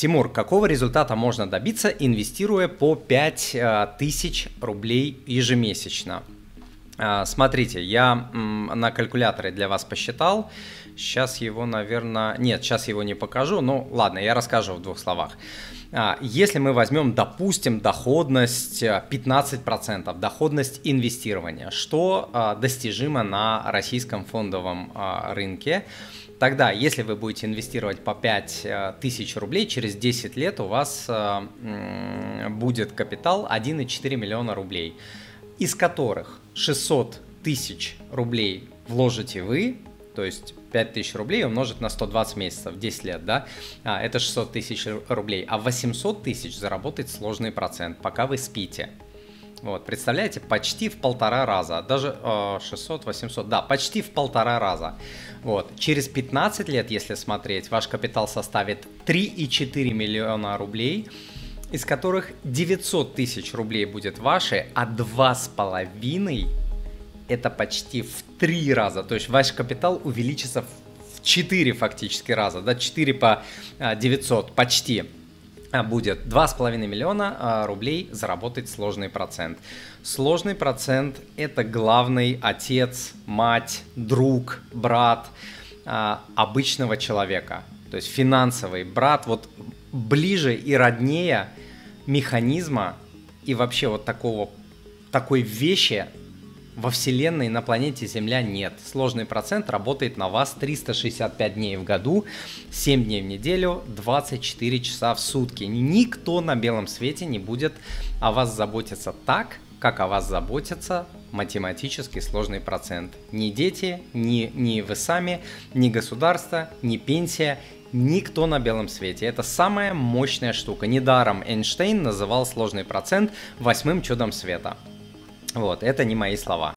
Тимур, какого результата можно добиться, инвестируя по 5000 рублей ежемесячно? А, смотрите, я на калькуляторе для вас посчитал. Сейчас его, наверное... Нет, сейчас его не покажу. Ну, ладно, я расскажу в двух словах. А, если мы возьмем, допустим, доходность 15%, э, доходность инвестирования, что а, достижимо на российском фондовом рынке, тогда, если вы будете инвестировать по 5 э, тысяч рублей, через 10 лет у вас э, будет капитал 1,4 миллиона рублей, из которых 600 тысяч рублей вложите вы, то есть 5 тысяч рублей умножить на 120 месяцев, 10 лет, да, а, это 600 тысяч рублей, а 800 тысяч заработать сложный процент, пока вы спите. Вот, представляете, почти в полтора раза, даже э, 600, 800, да, почти в полтора раза. Вот, через 15 лет, если смотреть, ваш капитал составит 3,4 миллиона рублей, из которых 900 тысяч рублей будет ваши, а 2,5 это почти в 3 раза. То есть ваш капитал увеличится в 4 фактически раза, да, 4 по 900 а, почти а, будет 2,5 миллиона а, рублей заработать сложный процент. Сложный процент – это главный отец, мать, друг, брат обычного человека. То есть финансовый брат, вот ближе и роднее механизма и вообще вот такого, такой вещи во Вселенной на планете Земля нет. Сложный процент работает на вас 365 дней в году, 7 дней в неделю, 24 часа в сутки. Никто на белом свете не будет о вас заботиться так, как о вас заботится математически сложный процент. Ни дети, ни, ни вы сами, ни государство, ни пенсия, никто на белом свете. Это самая мощная штука. Недаром Эйнштейн называл сложный процент восьмым чудом света. Вот, это не мои слова.